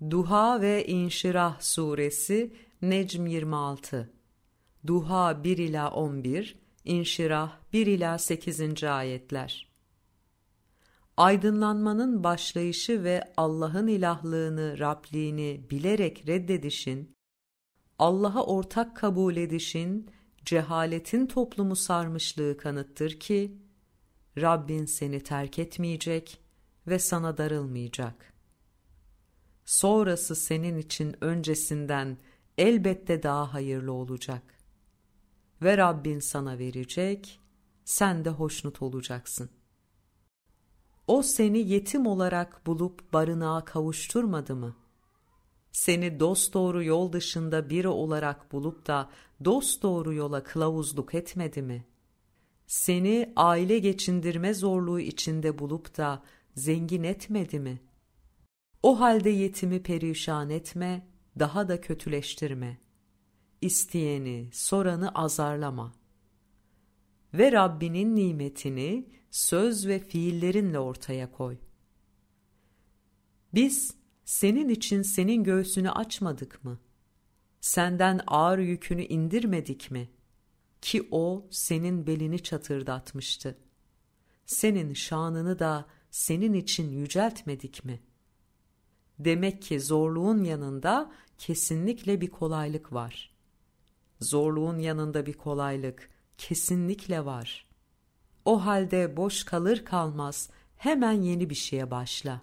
Duha ve İnşirah suresi Necm 26 Duha 1 ila 11 İnşirah 1 ila 8. ayetler Aydınlanmanın başlayışı ve Allah'ın ilahlığını, Rabliğini bilerek reddedişin, Allah'a ortak kabul edişin, cehaletin toplumu sarmışlığı kanıttır ki, Rabbin seni terk etmeyecek ve sana darılmayacak.'' Sonrası senin için öncesinden elbette daha hayırlı olacak. Ve Rabbin sana verecek, sen de hoşnut olacaksın. O seni yetim olarak bulup barınağa kavuşturmadı mı? Seni dosdoğru yol dışında biri olarak bulup da dosdoğru yola kılavuzluk etmedi mi? Seni aile geçindirme zorluğu içinde bulup da zengin etmedi mi?'' O halde yetimi perişan etme, daha da kötüleştirme. İsteyeni, soranı azarlama. Ve Rabbinin nimetini söz ve fiillerinle ortaya koy. Biz senin için senin göğsünü açmadık mı? Senden ağır yükünü indirmedik mi? Ki o senin belini çatırdatmıştı. Senin şanını da senin için yüceltmedik mi?'' Demek ki zorluğun yanında kesinlikle bir kolaylık var. Zorluğun yanında bir kolaylık kesinlikle var. O halde boş kalır kalmaz hemen yeni bir şeye başla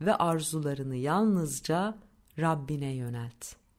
ve arzularını yalnızca Rabbine yönelt.''